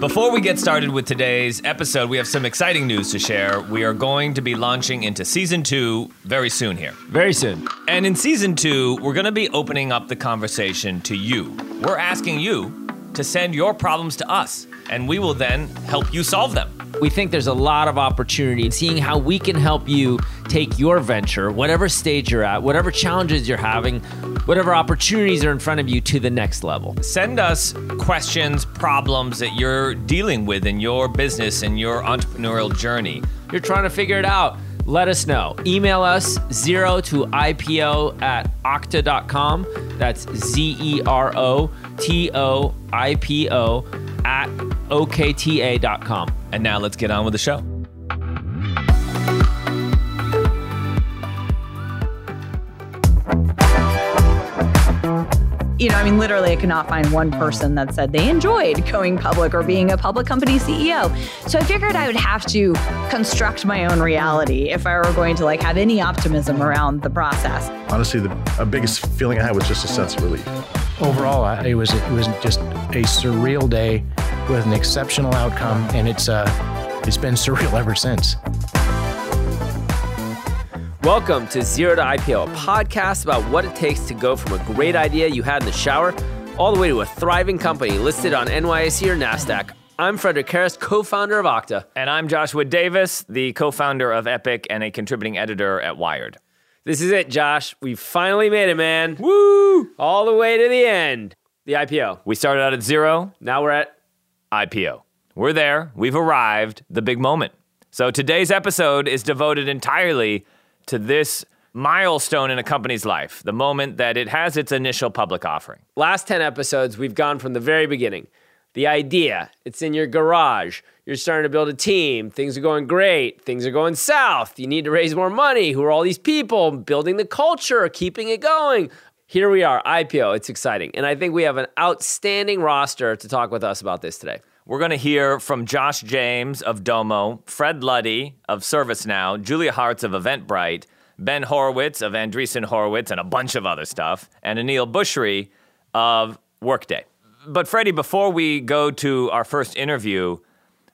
Before we get started with today's episode, we have some exciting news to share. We are going to be launching into season two very soon here. Very soon. And in season two, we're going to be opening up the conversation to you. We're asking you to send your problems to us, and we will then help you solve them. We think there's a lot of opportunity in seeing how we can help you take your venture, whatever stage you're at, whatever challenges you're having, whatever opportunities are in front of you to the next level. Send us questions, problems that you're dealing with in your business and your entrepreneurial journey. You're trying to figure it out. Let us know. Email us zero to IPO at okta.com. That's Z E R O T O I P O at OKTA.com. And now let's get on with the show. you know, I mean, literally, I could not find one person that said they enjoyed going public or being a public company CEO. So I figured I would have to construct my own reality if I were going to like have any optimism around the process. Honestly, the biggest feeling I had was just a sense of relief. Overall, it was it was just a surreal day with an exceptional outcome, and it's uh, it's been surreal ever since. Welcome to Zero to IPO, a podcast about what it takes to go from a great idea you had in the shower all the way to a thriving company listed on NYSE or NASDAQ. I'm Frederic Kerrest, co founder of Okta. And I'm Joshua Davis, the co founder of Epic and a contributing editor at Wired. This is it, Josh. We finally made it, man. Woo! All the way to the end. The IPO. We started out at zero. Now we're at IPO. We're there. We've arrived. The big moment. So today's episode is devoted entirely to this milestone in a company's life, the moment that it has its initial public offering. Last 10 episodes, we've gone from the very beginning. The idea, it's in your garage. You're starting to build a team. Things are going great. Things are going south. You need to raise more money. Who are all these people? Building the culture, keeping it going. Here we are, IPO. It's exciting. And I think we have an outstanding roster to talk with us about this today. We're going to hear from Josh James of Domo, Fred Luddy of ServiceNow, Julia Hartz of Eventbrite, Ben Horowitz of Andreessen Horowitz, and a bunch of other stuff, and Aneel Bhusri of Workday. But Freddie, before we go to our first interview,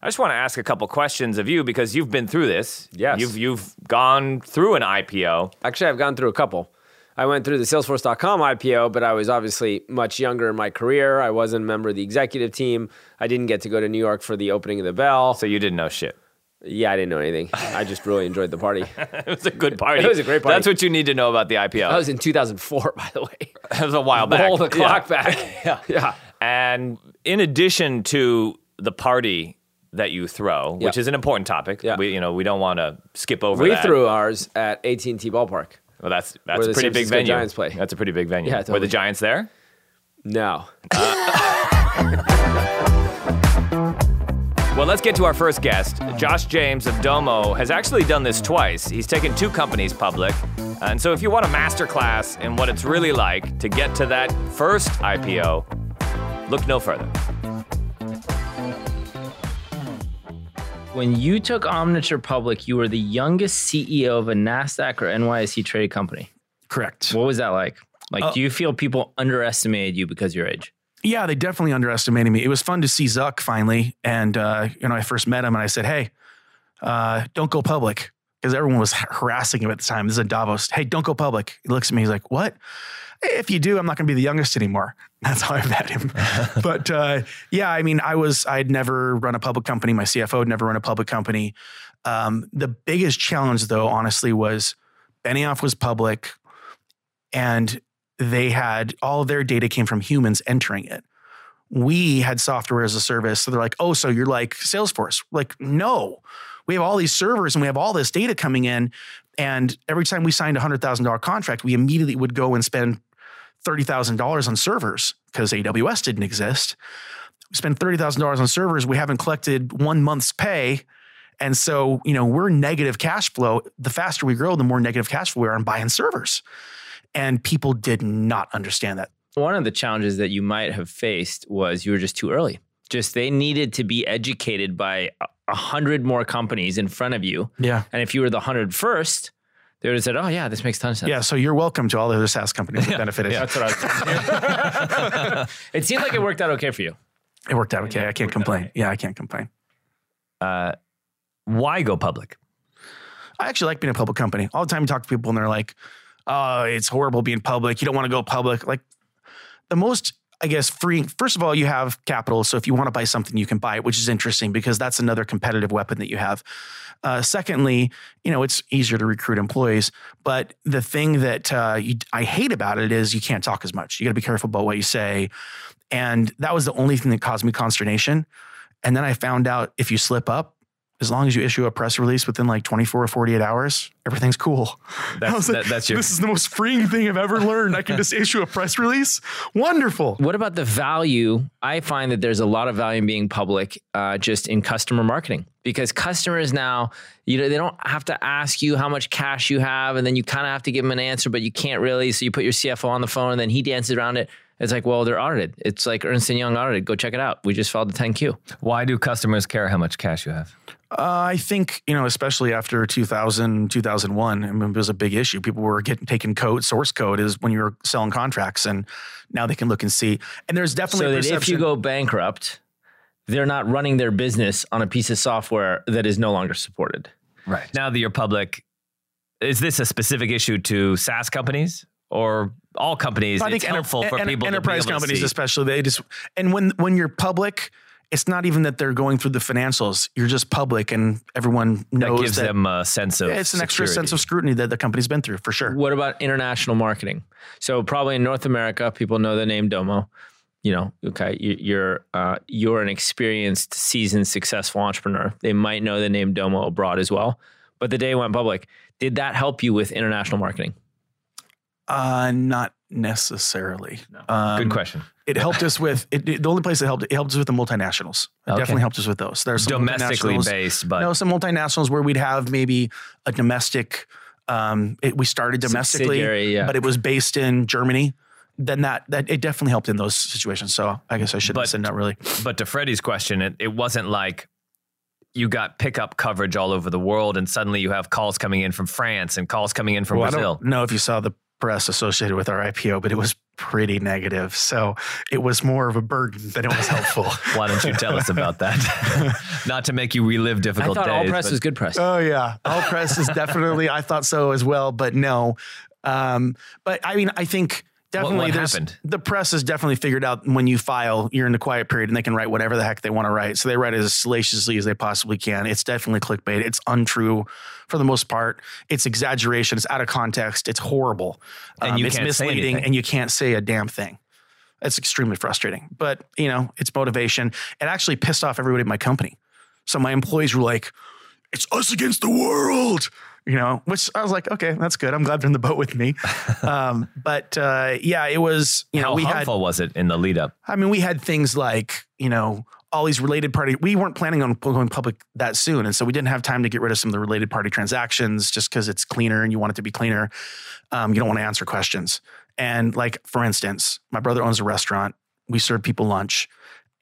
I just want to ask a couple questions of you because you've been through this. Yes. You've, you've gone through an IPO. Actually, I've gone through a couple. I went through the Salesforce.com IPO, but I was obviously much younger in my career. I wasn't a member of the executive team. I didn't get to go to New York for the opening of the bell. So you didn't know shit. Yeah, I didn't know anything. I just really enjoyed the party. it was a good party. It was a great party. That's what you need to know about the IPO. That was in 2004, by the way. That was a while back. Roll the clock yeah. back. yeah. Yeah. And in addition to the party that you throw, which is an important topic, Yeah. we you know we don't want to skip over We that. threw ours at AT&T Ballpark. Well, that's that's a pretty San big Francisco venue. Giants play. That's a pretty big venue. Yeah, Were the Giants there? No. Uh. Well, let's get to our first guest. Josh James of Domo has actually done this twice. He's taken two companies public. Uh, and so if you want a masterclass in what it's really like to get to that first IPO, look no further. When you took Omniture public, you were the youngest CEO of a NASDAQ or NYSE traded company. Correct. What was that like? Like, do you feel people underestimated you because of your age? Yeah, they definitely underestimated me. It was fun to see Zuck finally, and uh, you know, I first met him, and I said, "Hey, uh, don't go public," because everyone was harassing him at the time. This is in Davos. Hey, don't go public. He looks at me. He's like, "What? If you do, I'm not going to be the youngest anymore." That's how I met him. but uh, yeah, I mean, I was I'd never run a public company. My CFO had never run a public company. Um, the biggest challenge, though, honestly, was Benioff was public, and they had all of their data came from humans entering it. We had software as a service. So they're like, oh, so you're like Salesforce. Like, no, we have all these servers and we have all this data coming in. And every time we signed a $100,000 contract, we immediately would go and spend $30,000 on servers because AWS didn't exist. We spent $30,000 on servers. We haven't collected one month's pay. And so, you know, we're negative cash flow. The faster we grow, the more negative cash flow we are on buying servers. And people did not understand that. One of the challenges that you might have faced was you were just too early. Just they needed to be educated by a- a hundred more companies in front of you. Yeah. And if you were the hundred first, they would have said, "Oh yeah, this makes tons of sense." Yeah. So you're welcome to all the other SaaS companies that benefited. That's what I was. it seems like it worked out okay for you. It worked out okay. I can't complain. Yeah, I can't complain. Uh, why go public? I actually like being a public company. All the time you talk to people and they're like, oh, it's horrible being public. You don't want to go public. Like the most, I guess, free, first of all, you have capital. So if you want to buy something, you can buy it, which is interesting because that's another competitive weapon that you have. Uh, secondly, you know, it's easier to recruit employees. But the thing that uh, you, I hate about it is you can't talk as much. You got to be careful about what you say. And that was the only thing that caused me consternation. And then I found out if you slip up, as long as you issue a press release within like 24 or 48 hours, everything's cool. That's- I was like, that- that's your- this is the most freeing thing I've ever learned. I can just issue a press release. Wonderful. What about the value? I find that there's a lot of value in being public, uh, just in customer marketing, because customers now, you know, they don't have to ask you how much cash you have, and then you kind of have to give them an answer, but you can't really. So you put your CFO on the phone, and then he dances around it. It's like, well, they're audited. It's like Ernst and Young audited. Go check it out. We just filed the 10Q. Why do customers care how much cash you have? Uh, I think, you know, especially after 2000, 2001, I mean, it was a big issue. People were getting taking code, source code is when you were selling contracts, and now they can look and see. And there's definitely So a that if you go bankrupt, they're not running their business on a piece of software that is no longer supported. Right. Now that you're public, is this a specific issue to SaaS companies or all companies? I it's enter- helpful for en- people enterprise to be able to companies, see. especially they just and when when you're public, it's not even that they're going through the financials. You're just public, and everyone knows that gives that them a sense of it's an extra sense of scrutiny that the company's been through for sure. What about international marketing? So probably in North America, people know the name Domo. You know, okay, you- you're uh, you're an experienced, seasoned, successful entrepreneur. They might know the name Domo abroad as well. But the day went public, did that help you with international marketing? Uh, not necessarily. Um, Good question. It helped us with it, it- the only place that helped. It helped us with the multinationals. It Okay. definitely helped us with those. There's some Domestically based, but no, some multinationals where we'd have maybe a domestic. Um, it, we started domestically, yeah. but it was based in Germany. Then that that it definitely helped in those situations. So I guess I should have said not really. but to Freddie's question, it, it wasn't like you got pickup coverage all over the world and suddenly you have calls coming in from France and calls coming in from Well, I Brazil. don't know if you saw the press associated with our IPO, but it was pretty negative. So it was more of a burden than it was helpful. Why don't you tell us about that? Not to make you relive difficult I difficult thought days. all press but- was good press. Oh yeah, all press is definitely. I thought so as well, but no. Um, but I mean, I think definitely what there's happened? the press has definitely figured out when you file, you're in the quiet period, and they can write whatever the heck they want to write. So they write as salaciously as they possibly can. It's definitely clickbait. It's untrue for the most part. It's exaggeration. It's out of context. It's horrible. Um, And you it's misleading, and you can't say a damn thing. It's extremely frustrating. But you know, it's motivation. It actually pissed off everybody at my company. So my employees were like, it's us against the world, you know, which I was like, okay, that's good. I'm glad they're in the boat with me. um, but uh, yeah, it was, you know, How we had, was it in the lead up? I mean, we had things like, you know, all these related party. We weren't planning on going public that soon. And so we didn't have time to get rid of some of the related party transactions just because it's cleaner and you want it to be cleaner. Um, you don't want to answer questions. And like, for instance, my brother owns a restaurant. We serve people lunch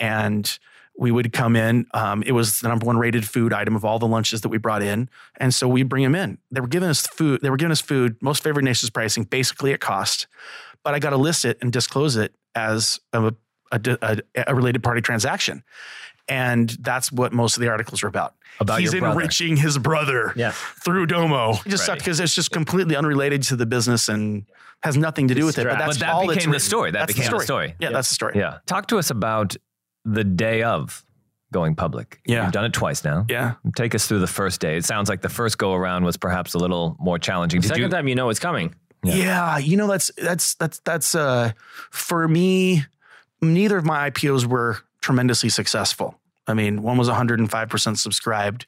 and we would come in. Um, it was the number one rated food item of all the lunches that we brought in. And so we bring them in. They were giving us food. They were giving us food, most favored nations pricing, basically at cost. But I got to list it and disclose it as a, a, a, a related party transaction. And that's what most of the articles are about. About He's enriching his brother Yeah. through Domo. It just sucked because it's just completely unrelated to the business and has nothing to do with it. But that's But that all became the story. That That's became the story. Yeah, that's the story. Yeah. Talk to us about the day of going public. Yeah. You've done it twice now. Yeah. Take us through the first day. It sounds like the first go around was perhaps a little more challenging. Did Second you? time you know it's coming. Yeah. you know that's that's that's that's uh for me neither of my IPOs were tremendously successful. I mean, one was 105% subscribed.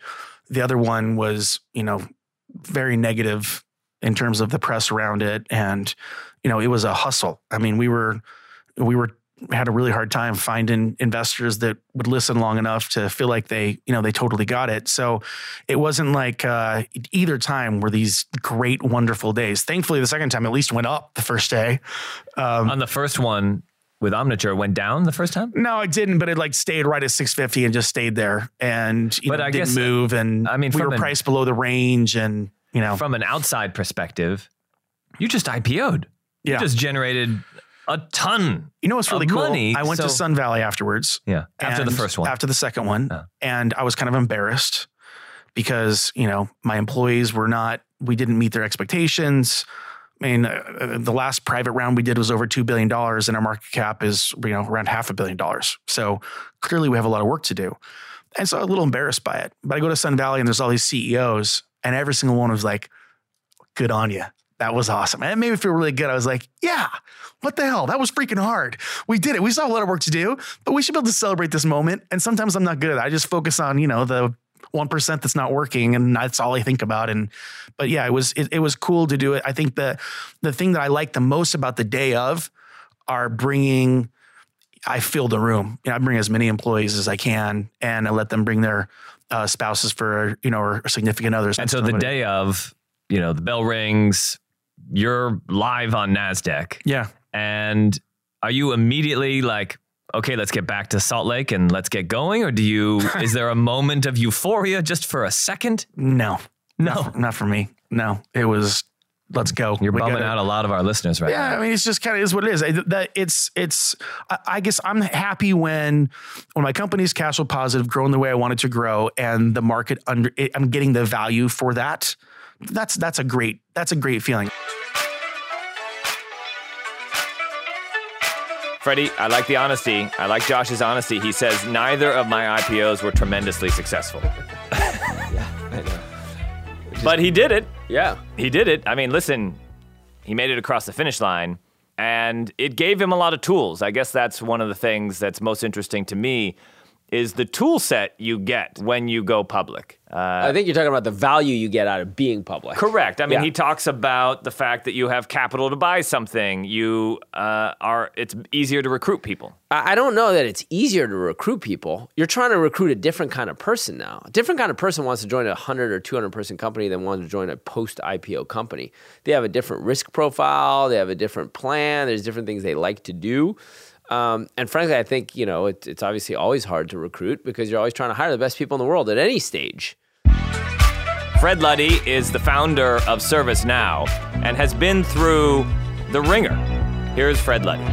The other one was, you know, very negative in terms of the press around it and you know, it was a hustle. I mean, we were we were had a really hard time finding investors that would listen long enough to feel like they, you know, they totally got it. So it wasn't like uh, either time were these great, wonderful days. Thankfully, the second time at least went up the first day. Um, On the first one with Omniture, it went down the first time? no, I didn't, but it like stayed right at 650 and just stayed there and you But know, I didn't guess, move. And I mean, we were an- priced below the range and, you know, From an outside perspective, you just IPO'd. yeah. You just generated a ton. You know what's really cool? money, I went to Sun Valley afterwards. Yeah, after the first one. After the second one. Oh. And I was kind of embarrassed because, you know, my employees were not, we didn't meet their expectations. I mean, uh, the last private round we did was over $2 billion and our market cap is, you know, around half a billion dollars. So clearly we have a lot of work to do. And so I'm a little embarrassed by it. But I go to Sun Valley and there's all these CEOs and every single one was like, good on you. That was awesome. And it made me feel really good. I was like, yeah, what the hell? That was freaking hard. We did it. We still have a lot of work to do, but we should be able to celebrate this moment. And sometimes I'm not good at it. I just focus on, you know, the 1% that's not working and that's all I think about. And, but yeah, it was, it, it was cool to do it. I think the, the thing that I like the most about the day of are bringing, I fill the room. You know, I bring as many employees as I can and I let them bring their uh, spouses for, you know, or significant others. and so the day of, you know, the bell rings, you're live on NASDAQ. Yeah. And are you immediately like, okay, let's get back to Salt Lake and let's get going? Or do you, is there a moment of euphoria just for a second? No, No. not for, not for me. No, it was, let's go. You're We bumming gotta- out a lot of our listeners right Yeah, now. I mean, it's just kind of is what it is. I- That it's it's. I- I guess I'm happy when when my company's cash flow positive, growing the way I want it to grow, and the market under. I'm getting the value for that. That's that's a great that's a great feeling. Freddie, I like the honesty. I like Josh's honesty. He says neither of my IPOs were tremendously successful. Yeah. But he did it. Yeah. He did it. I mean, listen, he made it across the finish line and it gave him a lot of tools. I guess that's one of the things that's most interesting to me is the tool set you get when you go public. Uh, I think you're talking about the value you get out of being public. Correct. I mean, Yeah. he talks about the fact that you have capital to buy something. You uh, are. It's easier to recruit people. I I don't know that it's easier to recruit people. You're trying to recruit a different kind of person now. A different kind of person wants to join a 100 or 200 person company than wants to join a post IPO company. They have a different risk profile, they have a different plan, there's different things they like to do. Um, and frankly, I think, you know, it, it's obviously always hard to recruit because you're always trying to hire the best people in the world at any stage. Fred Luddy is the founder of ServiceNow and has been through the ringer. Here's Fred Luddy.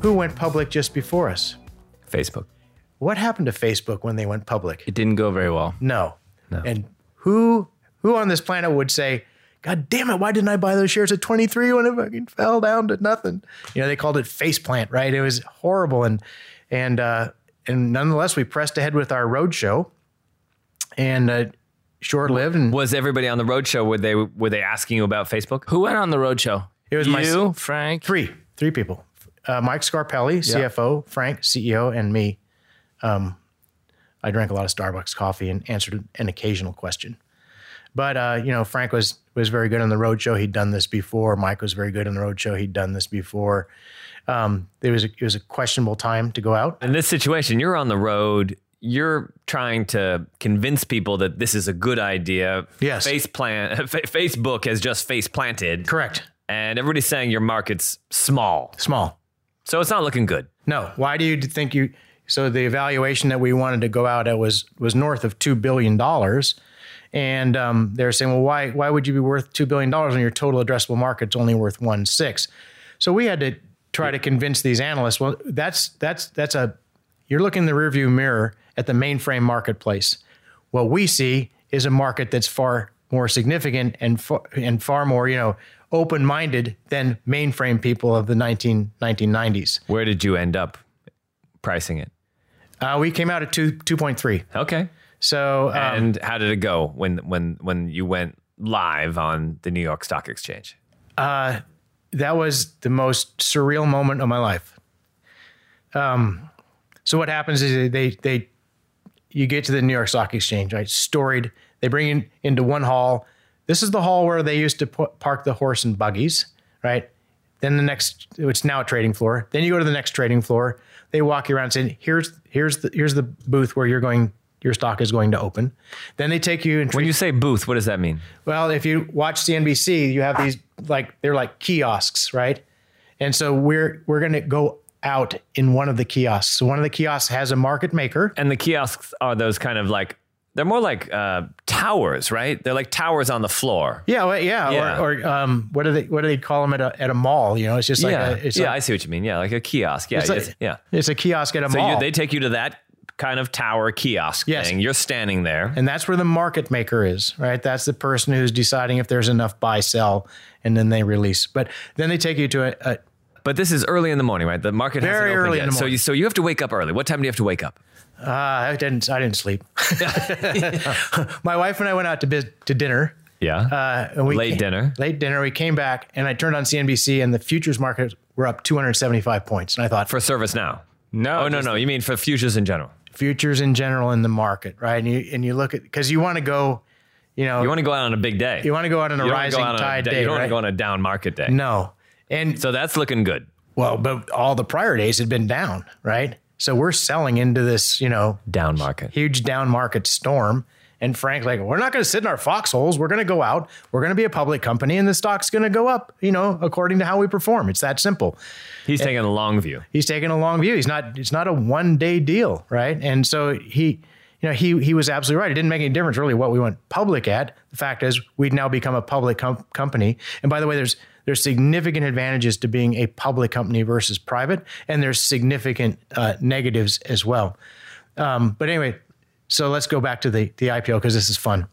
Who went public just before us? Facebook. What happened to Facebook when they went public? It didn't go very well. No. And who who on this planet would say, God damn it, why didn't I buy those shares at 23 when it fucking fell down to nothing? You know, they called it face plant, right? It was horrible. And and uh and nonetheless we pressed ahead with our roadshow and uh short lived and Was everybody on the roadshow? Were they were they asking you about Facebook? Who went on the roadshow? It was you, my- Frank. three, three people. Uh, Mike Scarpelli, CFO, Frank, CEO, and me. Um, I drank a lot of Starbucks coffee and answered an occasional question. But uh, you know, Frank was was very good on the roadshow. He'd done this before. Mike was very good on the roadshow. He'd done this before. Um, it was a, it was a questionable time to go out. In this situation, you're on the road. You're trying to convince people that this is a good idea. Yes. Face plant. Fa- Facebook has just face planted, Correct. and everybody's saying your market's small, Small. so it's not looking good. No. Why do you think you? So the evaluation that we wanted to go out at was was north of two billion dollars, and um, they're saying, well, why why would you be worth two billion dollars when your total addressable market's only worth one six? So we had to try to convince these analysts. Well, that's that's that's a you're looking in the rearview mirror at the mainframe marketplace. What we see is a market that's far more significant and far, and far more you know open minded than mainframe people of the 19, 1990s. Where did you end up pricing it? Uh, we came out at two two point three. Okay. So um, And how did it go when when when you went live on the New York Stock Exchange? that was the most surreal moment of my life. Um, so what happens is they they you get to the New York Stock Exchange, right? Storied. They bring you into one hall. This is the hall where they used to pu- park the horse and buggies, right? Then the next, it's now a trading floor. Then you go to the next trading floor. They walk you around saying, "Here's here's the here's the booth where you're going. Your stock is going to open." Then they take you and When you say booth, what does that mean? well, if you watch CNBC, you have these like they're like kiosks, right? And so we're we're going to go out in one of the kiosks. So one of the kiosks has a market maker. And the kiosks are those kind of like They're more like uh, towers, right? They're like towers on the floor. Yeah, well, yeah, Yeah. Or, or um, what do they what do they call them at a at a mall? You know, it's just like yeah, a, it's yeah, like, I see what you mean. Yeah, like a kiosk. Yeah, It's like- yeah. it's a kiosk at a So mall. you, they take you to that kind of tower kiosk Yes. thing. You're standing there. And that's where the market maker is, right? That's the person who's deciding if there's enough buy sell, and then they release. But then they take you to a, a But this is early in the morning, right? The market Very hasn't opened early yet. in the So morning. you so you have to wake up early. What time do you have to wake up? uh, I didn't I didn't sleep. My wife and I went out to biz, to dinner. Yeah. Uh, and we Late came- dinner. Late dinner. We came back, and I turned on CNBC, and the futures markets were up 275 points. And I thought, for service now. No, Oh no, just no. You mean for futures in general? Futures in general in the market, right? And you and you look at because you want to go, you know, You want to go out on a big day. you want to go out on a You don't wanna go rising on tide day. day, You don't want to go on a down market day. no, and So that's looking good. well, but all the prior days had been down, right? So we're selling into this, you know, Down market. huge down market storm. And Frank like, we're not going to sit in our foxholes. We're going to go out. We're going to be a public company, and the stock's going to go up. You know, according to how we perform. It's that simple. He's taking a long view. He's taking a long view. He's not. It's not a one day deal, right? And so he, you know, he he was absolutely right. It didn't make any difference really what we went public at. The fact is, we'd now become a public com- company. And by the way, there's there's significant advantages to being a public company versus private, and there's significant uh, negatives as well. Um, but anyway, so let's go back to the the IPO because this is fun.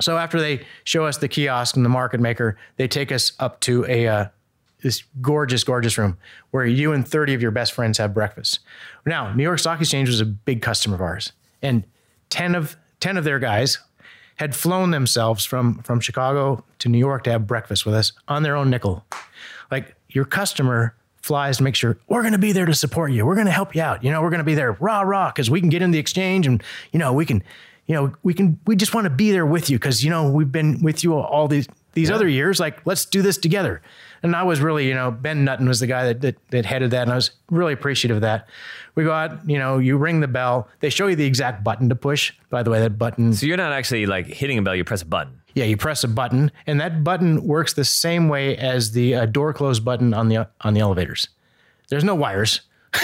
So after they show us the kiosk and the market maker, they take us up to a uh, this gorgeous, gorgeous room where you and 30 of your best friends have breakfast. Now, New York Stock Exchange was a big customer of ours, and 10 of 10 of their guys had flown themselves from from Chicago to New York to have breakfast with us on their own nickel. Like your customer flies to make sure we're going to be there to support you. We're going to help you out. You know, we're going to be there rah rah because we can get in the exchange and you know we can, you know, we can. We just want to be there with you because you know we've been with you all these these other years. Like let's do this together. And I was really, you know, Ben Nutton was the guy that, that that headed that, and I was really appreciative of that. We go out, you know, you ring the bell. They show you the exact button to push. By the way, that button So you're not actually like hitting a bell. You press a button. yeah, you press a button, and that button works the same way as the uh, door close button on the on the elevators. There's no wires.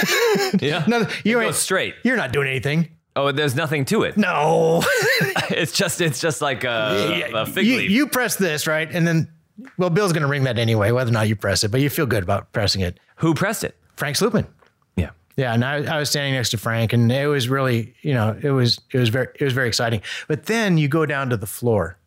Yeah. No, you it ain't straight. You're not doing anything. Oh, there's nothing to it. No, It's just it's just like a, a fig you, leaf. you press this right, and then well, Bill's going to ring that anyway, whether or not you press it. But you feel good about pressing it. Who pressed it? Frank Slootman. Yeah. Yeah, and I, I was standing next to Frank, and it was really, you know, it was it was very it was very exciting. But then you go down to the floor,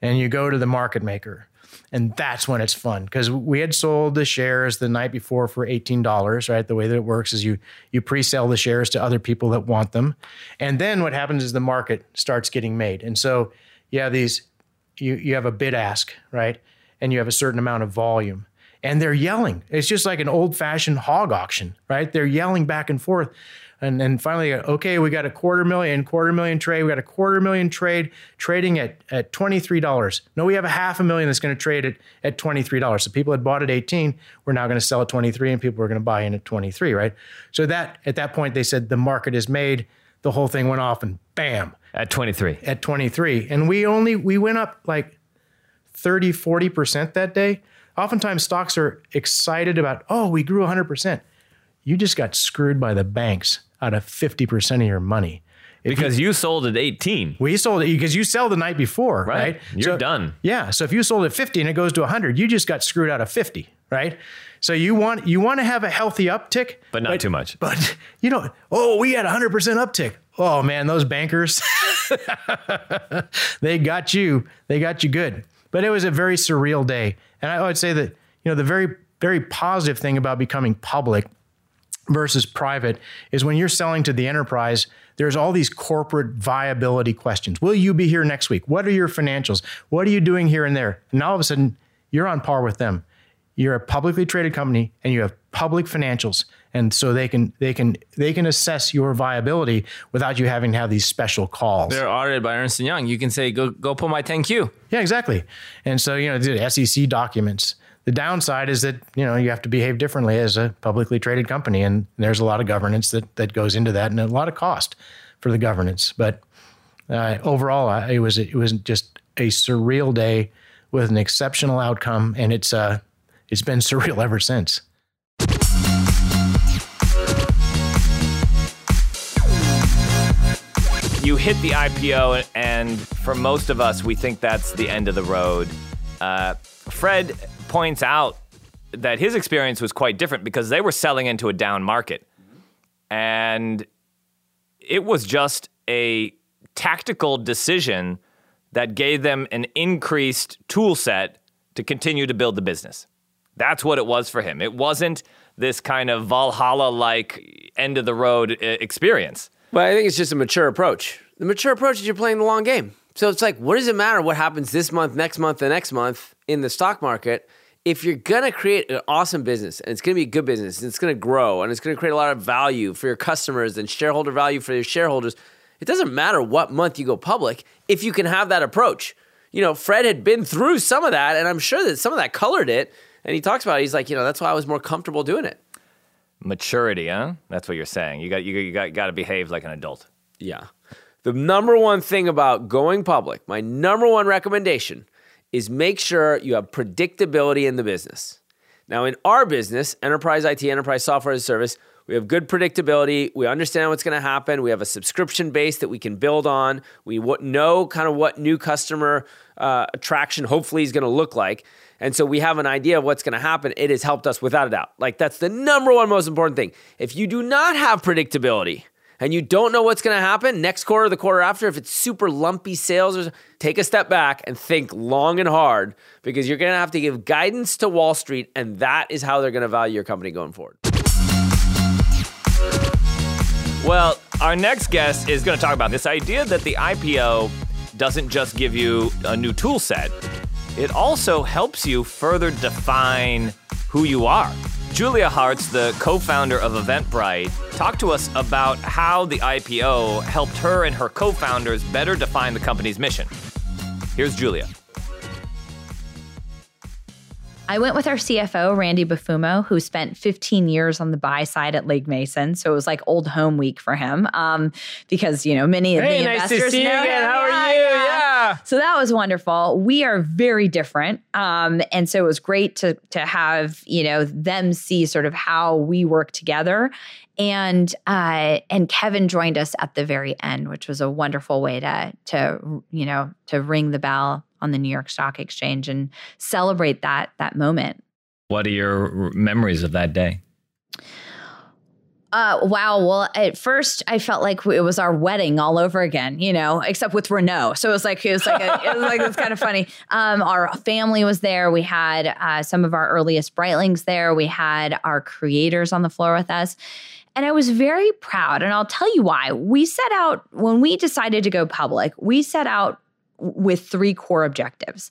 and you go to the market maker, and that's when it's fun because we had sold the shares the night before for eighteen dollars. Right, the way that it works is you you pre-sell the shares to other people that want them, and then what happens is the market starts getting made, and so you have these you you have a bid ask right, and you have a certain amount of volume and they're yelling. It's just like an old fashioned hog auction, right? They're yelling back and forth. And then finally, okay, we got a quarter million, quarter million trade. We got a quarter million trade trading at, at $23. No, we have a half a million that's going to trade at, at $23. So people had bought at 18, we're now going to sell at 23 and people are going to buy in at 23, right? So that at that point, they said the market is made. The whole thing went off and bam, At 23. at 23. And we only, we went up like 30, 40% that day. Oftentimes stocks are excited about, oh, we grew 100%. You just got screwed by the banks out of 50% of your money. Because you sold at 18. We sold it because you sell the night before, right? Right. You're done. Yeah. So if you sold at 50 and it goes to 100, you just got screwed out of 50, right? So you want you want to have a healthy uptick, But not too much. But you know, oh, we had a 100% uptick. Oh man, those bankers, they got you. They got you good. But it was a very surreal day. And I would say that, you know, the very, very positive thing about becoming public versus private is when you're selling to the enterprise, there's all these corporate viability questions. Will you be here next week? What are your financials? What are you doing here and there? And all of a sudden, you're on par with them. You're a publicly traded company and you have public financials. And so they can they can they can assess your viability without you having to have these special calls. They're audited by Ernst and Young. You can say, "Go, go pull my 10Q." Yeah, exactly. And so, you know, the SEC documents. The downside is that, you know, you have to behave differently as a publicly traded company. And there's a lot of governance that, that goes into that and a lot of cost for the governance. But uh, overall, I, it was it was just a surreal day with an exceptional outcome. And it's uh, it's been surreal ever since. You hit the IPO, and for most of us, we think that's the end of the road. Uh, Fred points out that his experience was quite different because they were selling into a down market. And it was just a tactical decision that gave them an increased tool set to continue to build the business. That's what it was for him. It wasn't this kind of Valhalla like end of the road uh, experience. But I think it's just a mature approach. The mature approach is you're playing the long game. So it's like, what does it matter what happens this month, next month, the next month in the stock market? If you're gonna create an awesome business and it's gonna be a good business and it's gonna grow and it's gonna create a lot of value for your customers and shareholder value for your shareholders, it doesn't matter what month you go public if you can have that approach. You know, Fred had been through some of that, and I'm sure that some of that colored it. And he talks about it. He's like, you know, that's why I was more comfortable doing it. Maturity, huh? That's what you're saying. You got you, you got, got to behave like an adult. Yeah. The number one thing about going public, my number one recommendation is make sure you have predictability in the business. Now, in our business, enterprise IT, enterprise software as a service, we have good predictability. We understand what's going to happen. We have a subscription base that we can build on. We know kind of what new customer uh, attraction hopefully is going to look like. And so we have an idea of what's going to happen. It has helped us without a doubt. Like that's the number one most important thing. If you do not have predictability and you don't know what's going to happen next quarter, the quarter after, if it's super lumpy sales, take a step back and think long and hard because you're going to have to give guidance to Wall Street, and that is how they're going to value your company going forward. Well, our next guest is going to talk about this idea that the IPO doesn't just give you a new tool set, it also helps you further define who you are. Julia Hartz, the co founder of Eventbrite, talked to us about how the IPO helped her and her co founders better define the company's mission. Here's Julia. I went with our CFO, Randy Befumo, who spent 15 years on the buy side at Legg Mason. So it was like old home week for him um, because, you know, many of Hey, the nice to investors see you again. him. How are you? Yeah. So that was wonderful. We are very different. Um, and so it was great to, to have, you know, them see sort of how we work together. And uh, and Kevin joined us at the very end, which was a wonderful way to to you know to ring the bell on the New York Stock Exchange and celebrate that that moment. What are your memories of that day? Uh, wow. Well, at first I felt like it was our wedding all over again, you know, except with Renault. So it was like, it was like, a, it was like, it was kind of funny. Um, our family was there. We had uh, some of our earliest Britelings there. We had our creators on the floor with us. And I was very proud. And I'll tell you why. We set out, when we decided to go public, we set out with three core objectives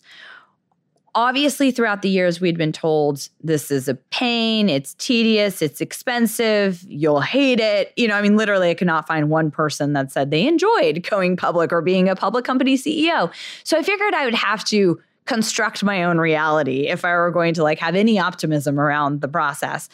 obviously throughout the years we'd been told this is a pain it's tedious it's expensive you'll hate it. You know i mean literally i could not find one person that said they enjoyed going public or being a public company ceo so i figured i would have to construct my own reality if i were going to like have any optimism around the process.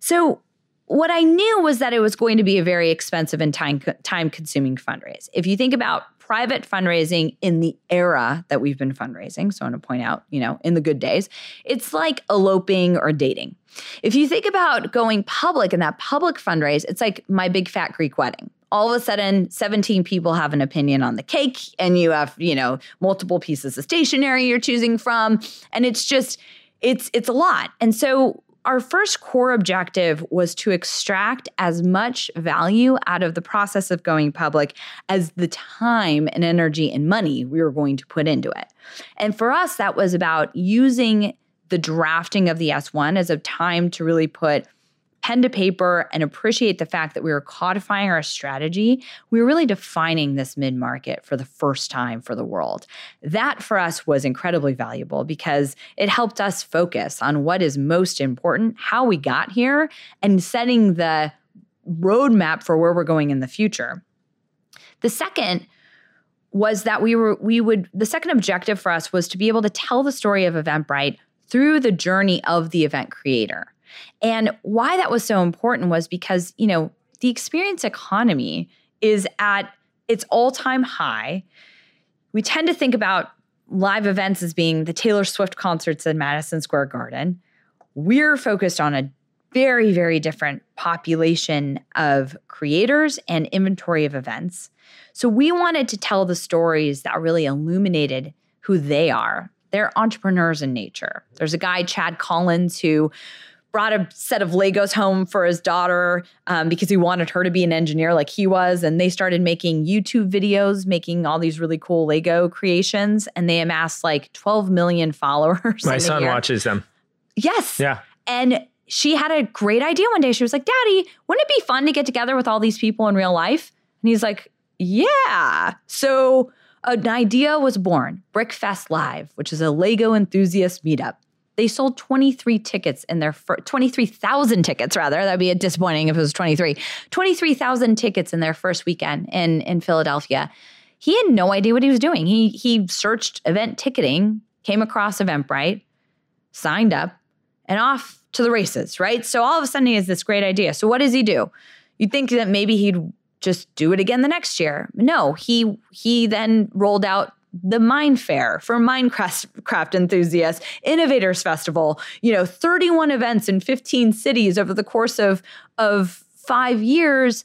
So what I knew was that it was going to be a very expensive and time time consuming fundraise. If you think about private fundraising in the era that we've been fundraising, so I want to point out, you know, in the good days, it's like eloping or dating. If you think about going public and that public fundraise, it's like my big fat Greek wedding. All of a sudden, 17 people have an opinion on the cake, and you have, you know, multiple pieces of stationery you're choosing from. And it's just, it's it's a lot. And so our first core objective was to extract as much value out of the process of going public as the time and energy and money we were going to put into it. And for us, that was about using the drafting of the S1 as a time to really put pen to paper and appreciate the fact that we were codifying our strategy, we were really defining this mid market for the first time for the world. That for us was incredibly valuable because it helped us focus on what is most important, how we got here, and setting the roadmap for where we're going in the future. The second was that we were we would the second objective for us was to be able to tell the story of Eventbrite through the journey of the event creator. And why that was so important was because, you know, the experience economy is at its all time high. We tend to think about live events as being the Taylor Swift concerts in Madison Square Garden. We're focused on a very, very different population of creators and inventory of events. So we wanted to tell the stories that really illuminated who they are. They're entrepreneurs in nature. There's a guy, Chad Collins, who brought a set of Legos home for his daughter um, because he wanted her to be an engineer like he was. And they started making YouTube videos, making all these really cool Lego creations. And they amassed like 12 million followers. My son year. watches them. Yes. Yeah. And she had a great idea one day. She was like, Daddy, wouldn't it be fun to get together with all these people in real life? And he's like, Yeah. So an idea was born Brickfest Live, which is a Lego enthusiast meetup. They sold 23 tickets in their fir- 23,000 tickets rather. That'd be disappointing if it was 23. 23,000 tickets in their first weekend in in Philadelphia. He had no idea what he was doing. He he searched event ticketing, came across Eventbrite, signed up, and off to the races, right? So all of a sudden he has this great idea. So what does he do? You'd think that maybe he'd just do it again the next year. No, he he then rolled out the MineFaire for Minecraft craft enthusiasts, Innovators Festival, you know, 31 events in 15 cities over the course of of 5 years.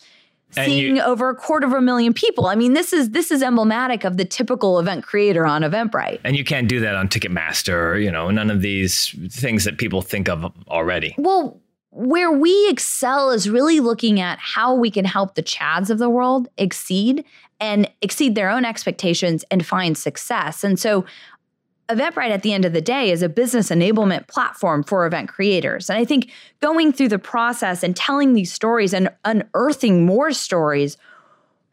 Seeing you- over a quarter of a million people. I mean, this is this is emblematic of the typical event creator on Eventbrite. And you can't do that on Ticketmaster, you know, none of these things that people think of already. Well, where we excel is really looking at how we can help the Chads of the world exceed and exceed their own expectations and find success. And so, Eventbrite at the end of the day is a business enablement platform for event creators. And I think going through the process and telling these stories and unearthing more stories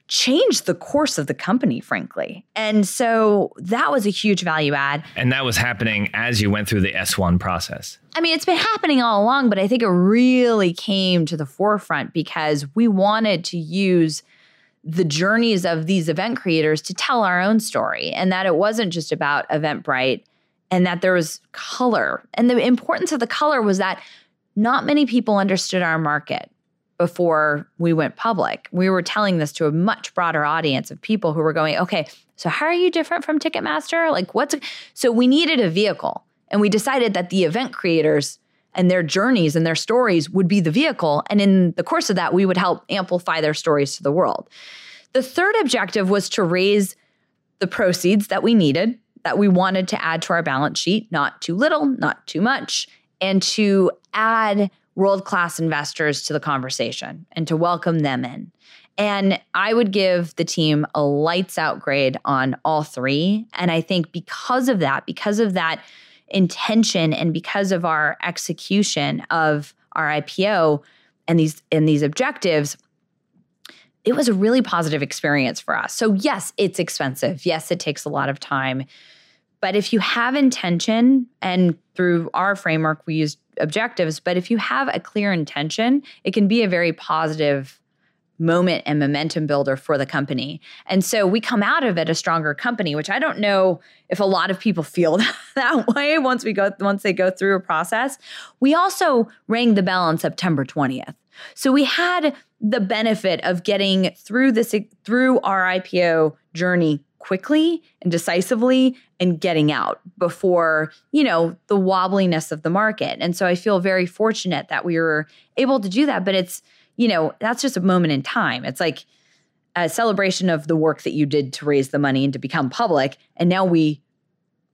changed the course of the company, frankly. And so that was a huge value add. And that was happening as you went through the S1 process. I mean, it's been happening all along, but I think it really came to the forefront because we wanted to use the journeys of these event creators to tell our own story and that it wasn't just about Eventbrite and that there was color. And the importance of the color was that not many people understood our market before we went public. We were telling this to a much broader audience of people who were going, okay, so how are you different from Ticketmaster? Like, what's so we needed a vehicle, and we decided that the event creators and their journeys and their stories would be the vehicle. And in the course of that, we would help amplify their stories to the world. The third objective was to raise the proceeds that we needed, that we wanted to add to our balance sheet, not too little, not too much, and to add world class investors to the conversation and to welcome them in. And I would give the team a lights out grade on all three. And I think because of that, because of that intention and because of our execution of our IPO and these and these objectives, it was a really positive experience for us. So yes, it's expensive. Yes, it takes a lot of time. But if you have intention, and through our framework, we use objectives, but if you have a clear intention, it can be a very positive moment and momentum builder for the company. And so we come out of it a stronger company, which I don't know if a lot of people feel that way once we go once they go through a process. We also rang the bell on September 20th. So we had the benefit of getting through this through our IPO journey quickly and decisively and getting out before, you know, the wobbliness of the market. And so I feel very fortunate that we were able to do that, but it's, you know, that's just a moment in time. It's like a celebration of the work that you did to raise the money and to become public. And now we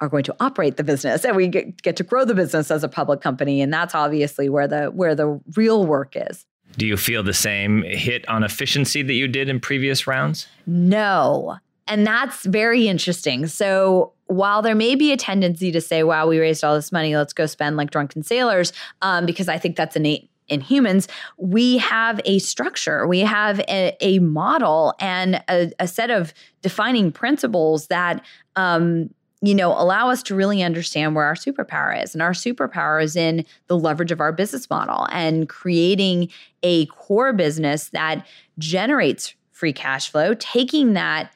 are going to operate the business and we get, get to grow the business as a public company. And that's obviously where the where the real work is. Do you feel the same hit on efficiency that you did in previous rounds? No. And that's very interesting. So while there may be a tendency to say, wow, we raised all this money, let's go spend like drunken sailors, um, because I think that's innate in humans, we have a structure, we have a, a model and a, a, set of defining principles that um, you know, allow us to really understand where our superpower is. And our superpower is in the leverage of our business model and creating a core business that generates free cash flow, taking that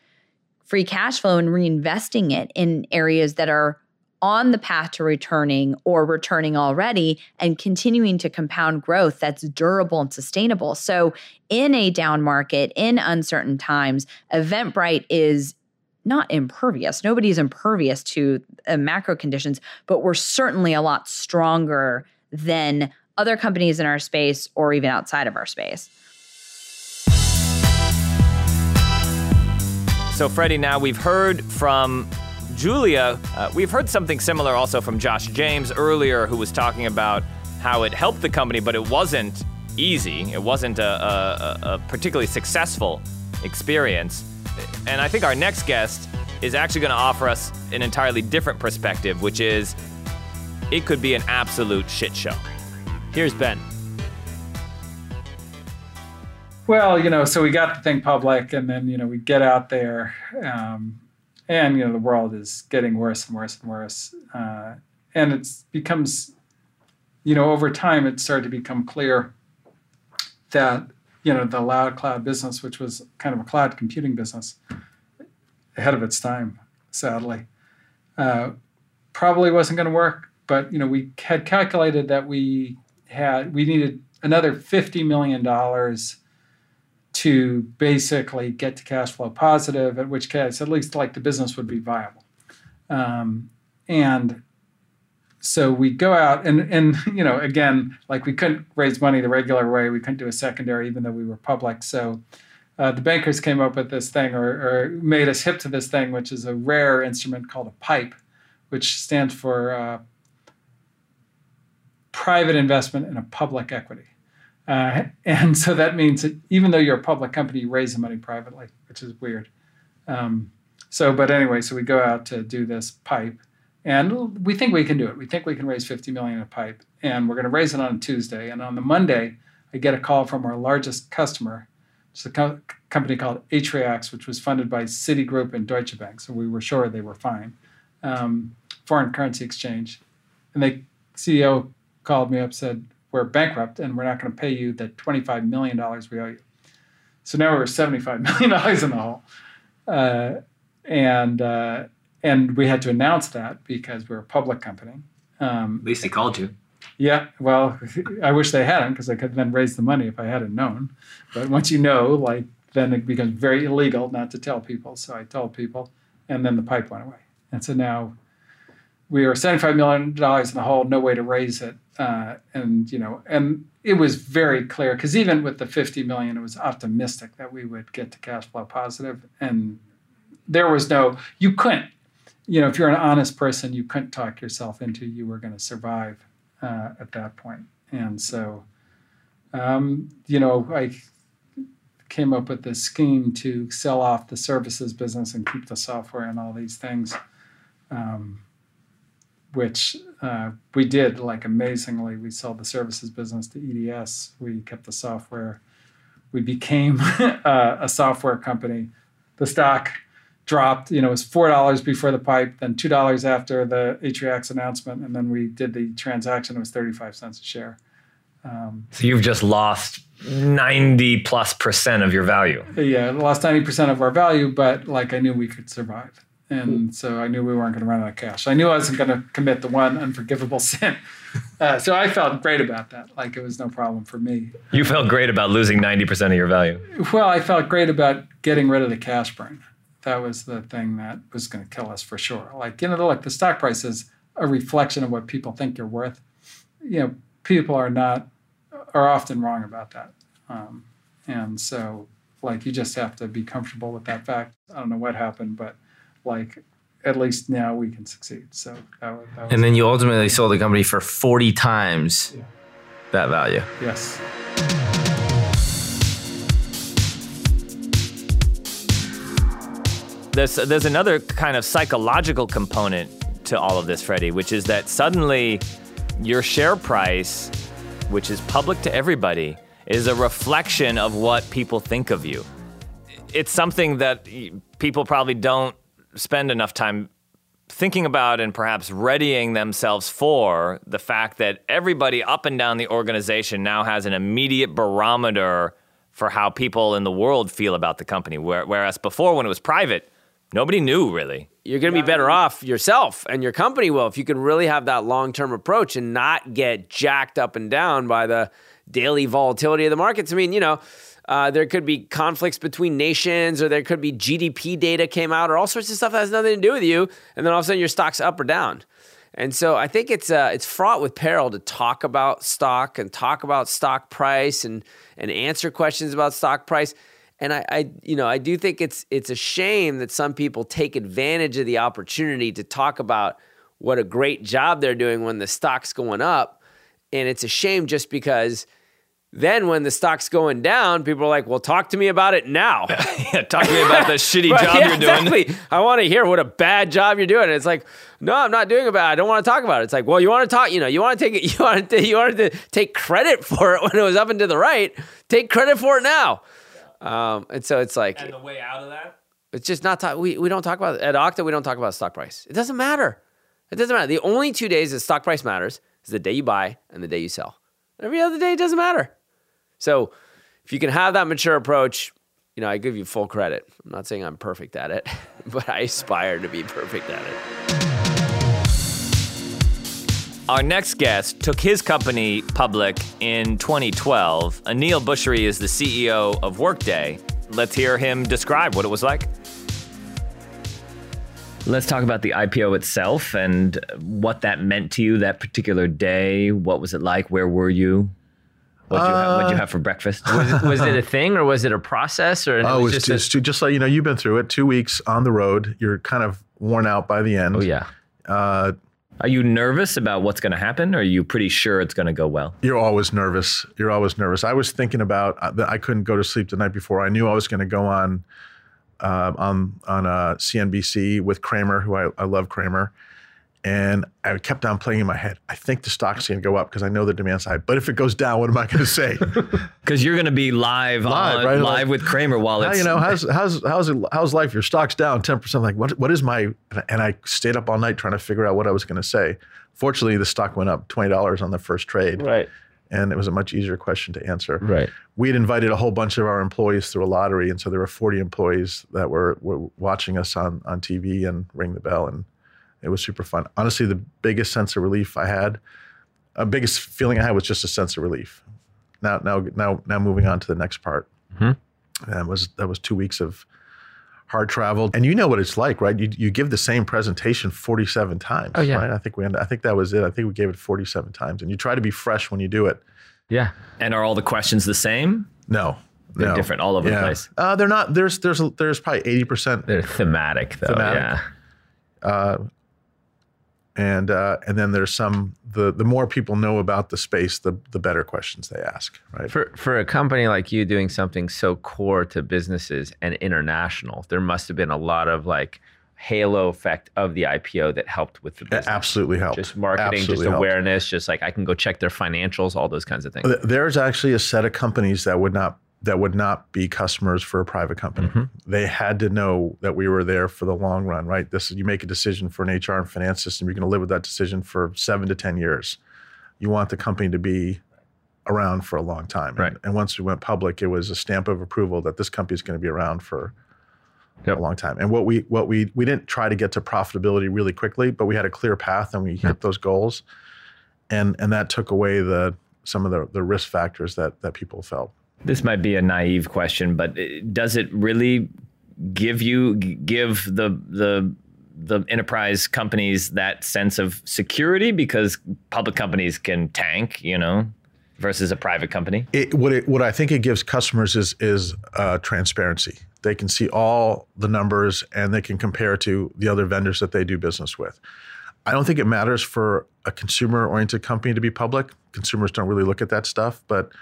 free cash flow and reinvesting it in areas that are on the path to returning or returning already and continuing to compound growth that's durable and sustainable. So, in a down market, in uncertain times, Eventbrite is not impervious. Nobody's impervious to uh, macro conditions, but we're certainly a lot stronger than other companies in our space or even outside of our space. So, Freddie, now we've heard from Julia. Uh, we've heard something similar also from Josh James earlier, who was talking about how it helped the company, but it wasn't easy. It wasn't a, a, a particularly successful experience. And I think our next guest is actually going to offer us an entirely different perspective, which is it could be an absolute shit show. Here's Ben. Well, you know, so we got the thing public, and then you know we get out there, um, and you know the world is getting worse and worse and worse, uh, and it becomes, you know, over time it started to become clear that you know the Loudcloud business, which was kind of a cloud computing business, ahead of its time, sadly, uh, probably wasn't going to work. But you know, we had calculated that we had we needed another fifty million dollars to basically get to cash flow positive, at which case at least like the business would be viable. Um, and so we go out and and you know again like we couldn't raise money the regular way. We couldn't do a secondary even though we were public. So uh, the bankers came up with this thing or, or, made us hip to this thing which is a rare instrument called a pipe which stands for uh, private investment in a public equity uh, and so that means that even though you're a public company, you raise the money privately, which is weird. Um, so, but anyway, so we go out to do this pipe, and we think we can do it. We think we can raise 50 million a pipe, and we're going to raise it on a Tuesday. And on the Monday, I get a call from our largest customer, it's a co- company called Atriax, which was funded by Citigroup and Deutsche Bank. So we were sure they were fine. Um, foreign currency exchange, and the CEO called me up, said, we're bankrupt and we're not going to pay you the $25 million we owe you. So now we're $75 million in the hole. Uh, and, uh, and we had to announce that because we're a public company. Um, At least they called you. Yeah, well, I wish they hadn't because I could then raise the money if I hadn't known. But once you know, like, then it becomes very illegal not to tell people. So I told people, and then the pipe went away. And so now we are $75 million in the hole, no way to raise it. Uh, and, you know, and it was very clear because even with the 50 million, it was optimistic that we would get to cash flow positive. And there was no, you couldn't, you know, if you're an honest person, you couldn't talk yourself into you were going to survive uh, at that point. And so, um, you know, I came up with this scheme to sell off the services business and keep the software and all these things. Um, which uh, we did like amazingly. We sold the services business to EDS. We kept the software. We became uh, a software company. The stock dropped. You know, it was four dollars before the pipe, then two dollars after the Atriax announcement, and then we did the transaction. It was thirty-five cents a share. Um, so you've just lost ninety plus percent of your value. Yeah, lost ninety percent of our value, but like I knew we could survive and so I knew we weren't going to run out of cash. I knew I wasn't going to commit the one unforgivable sin. Uh, so I felt great about that. Like it was no problem for me. You felt great about losing ninety percent of your value. Well, I felt great about getting rid of the cash burn. That was the thing that was going to kill us for sure. Like you know, look, the stock price is a reflection of what people think you're worth. You know, people are not are often wrong about that, um, and so like you just have to be comfortable with that fact. I don't know what happened, but like at least now we can succeed. So that, was, that was and then you ultimately sold the company for 40 times yeah. that value. Yes. There's, there's another kind of psychological component to all of this, Freddie, which is that suddenly your share price, which is public to everybody, is a reflection of what people think of you. It's something that people probably don't spend enough time thinking about and perhaps readying themselves for the fact that everybody up and down the organization now has an immediate barometer for how people in the world feel about the company. Whereas before, when it was private, nobody knew really. You're going to be better off yourself and your company will if you can really have that long term approach and not get jacked up and down by the daily volatility of the markets. I mean, you know, uh, there could be conflicts between nations, or there could be GDP data came out, or all sorts of stuff that has nothing to do with you. And then all of a sudden, your stock's up or down. And so I think it's uh, it's fraught with peril to talk about stock and talk about stock price and and answer questions about stock price. And I, I you know I do think it's it's a shame that some people take advantage of the opportunity to talk about what a great job they're doing when the stock's going up. And it's a shame just because then when the stock's going down, people are like, well, talk to me about it now. yeah, talk to me about the shitty Right, job yeah, you're doing. Exactly. I want to hear what a bad job you're doing. And it's like, no, I'm not doing a bad. I don't want to talk about it. It's like, well, you want to talk. You know, you want to take it. You want to. You wanted to take credit for it when it was up and to the right. Take credit for it now. Um, and so it's like and the way out of that? it's just not talk. We we don't talk about at Okta. We don't talk about stock price. It doesn't matter. It doesn't matter. The only two days that stock price matters is the day you buy and the day you sell. Every other day it doesn't matter. So if you can have that mature approach, you know I give you full credit. I'm not saying I'm perfect at it, but I aspire to be perfect at it. Our next guest took his company public in 2012. Aneel Bhusri is the CEO of Workday. Let's hear him describe what it was like. Let's talk about the IPO itself and what that meant to you that particular day. What was it like? Where were you? What did you, have, what'd you have for breakfast? Was it, was it a thing or was it a process or Oh, it it was was just, just, a, just, just like you know, you've been through it. Two weeks on the road, you're kind of worn out by the end. oh yeah. Uh, Are you nervous about what's going to happen? Or are you pretty sure it's going to go well? you're always nervous. You're always nervous. I was thinking about uh, that. I couldn't go to sleep the night before. I knew I was going to go on uh, on on uh, CNBC with Cramer, who I, I love Cramer, and I kept on playing in my head. I think the stock's going to go up because I know the demand side. But if it goes down, what am I going to say? Because you're going to be live, Live, on, right? live with Cramer while it's you know, how's how's how's it, how's life? Your stock's down ten percent. Like, what what is my? And I stayed up all night trying to figure out what I was going to say. Fortunately, the stock went up twenty dollars on the first trade, Right. and it was a much easier question to answer. Right. We had invited a whole bunch of our employees through a lottery, and so there were forty employees that were were watching us on on TV and ring the bell, and it was super fun. Honestly, the biggest sense of relief I had, a biggest feeling I had was just a sense of relief. Now, now, now, now, moving on to the next part. That was that was two weeks of hard travel, and you know what it's like, right? You you give the same presentation forty seven times. Oh, yeah. right? I think we ended, I think that was it. I think we gave it forty seven times, and you try to be fresh when you do it. Yeah. And are all the questions the same? No, They're no. different all over the place. Uh, they're not. There's there's there's probably eighty percent They're thematic though. Thematic. Yeah. And uh, and then there's some the the more people know about the space, the the better questions they ask, right? For for a company like you doing something so core to businesses and international, there must have been a lot of like halo effect of the IPO that helped with the It business. absolutely helped. Just marketing, Absolutely just helped. awareness, just like I can go check their financials, all those kinds of things. There's actually a set of companies that would not that would not be customers for a private company. Mm-hmm. They had to know that we were there for the long run, right? This you make a decision for an HR and finance system, you're going to live with that decision for seven to ten years. You want the company to be around for a long time, And- Right. And, once we went public, it was a stamp of approval that this company is going to be around for Yep. a long time. And what we what we we didn't try to get to profitability really quickly, but we had a clear path and we hit those goals, and and that took away the some of the the risk factors that that people felt. This might be a naive question, but uh, does it really give you give the the the enterprise companies that sense of security because public companies can tank, you know, versus a private company? It, what it, what I think it gives customers is is uh, transparency. They can see all the numbers and they can compare to the other vendors that they do business with. I don't think it matters for a consumer oriented company to be public. Consumers don't really look at that stuff, but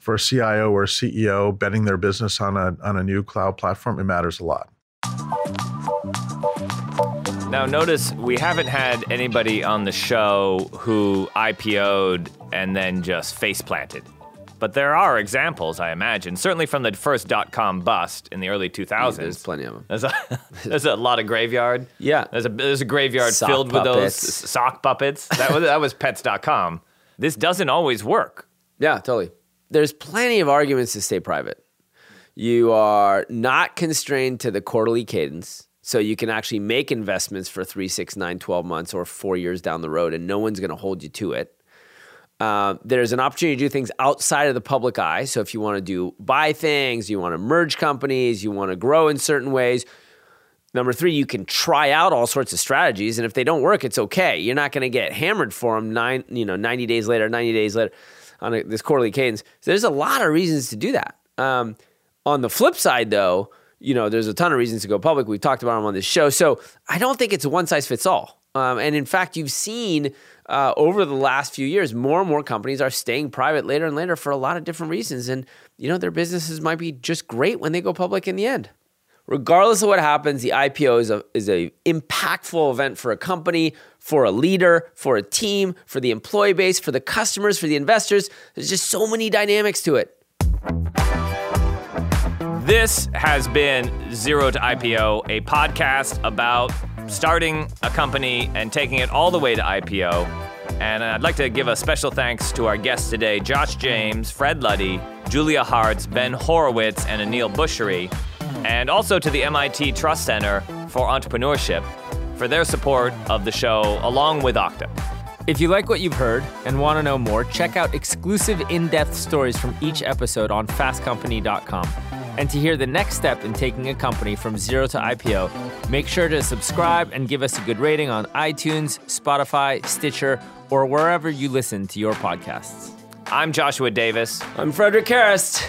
for a CIO or a CEO betting their business on a on a new cloud platform, it matters a lot. Now, notice we haven't had anybody on the show who IPO'd and then just face planted. But there are examples, I imagine, certainly from the first dot com bust in the early 2000s. There's plenty of them. There's a, there's a lot of graveyard. Yeah. There's a there's a graveyard Sock filled with those sock puppets. That was that was pets.com. This doesn't always work. Yeah, totally. There's plenty of arguments to stay private. You are not constrained to the quarterly cadence. So you can actually make investments for three, six, nine, 12 months or four years down the road, and no one's going to hold you to it. Uh, there's an opportunity to do things outside of the public eye. So if you want to do buy things, you want to merge companies, you want to grow in certain ways, Number three, you can try out all sorts of strategies, and if they don't work, it's okay. You're not going to get hammered for them nine, you know, 90 days later, 90 days later on a, this quarterly cadence. So there's a lot of reasons to do that. Um, on the flip side, though, you know, there's a ton of reasons to go public. We've talked about them on this show. So I don't think it's a one size fits all. Um, and in fact, you've seen uh, over the last few years, more and more companies are staying private later and later for a lot of different reasons. And, you know, their businesses might be just great when they go public in the end regardless of what happens, the IPO is a is a impactful event for a company, for a leader, for a team, for the employee base, for the customers, for the investors. There's just so many dynamics to it. This has been Zero to IPO, a podcast about starting a company and taking it all the way to IPO. And I'd like to give a special thanks to our guests today Josh James, Fred Luddy, Julia Hartz, Ben Horowitz, and Aneel Bhusri and also to the MIT Trust Center for Entrepreneurship for their support of the show, along with Okta. If you like what you've heard and want to know more, check out exclusive in depth stories from each episode on fastcompany.com. And to hear the next step in taking a company from zero to IPO, make sure to subscribe and give us a good rating on iTunes, Spotify, Stitcher, or wherever you listen to your podcasts. I'm Joshua Davis. I'm Frederic Kerrest.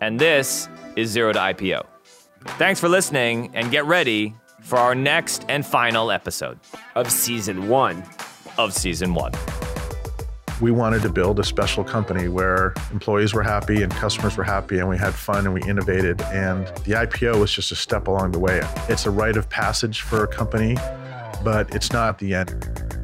And this is Zero to IPO. Thanks for listening and get ready for our next and final episode of season one. Of season one. We wanted to build a special company where employees were happy and customers were happy and we had fun and we innovated. And the IPO was just a step along the way. It's a rite of passage for a company, but it's not the end.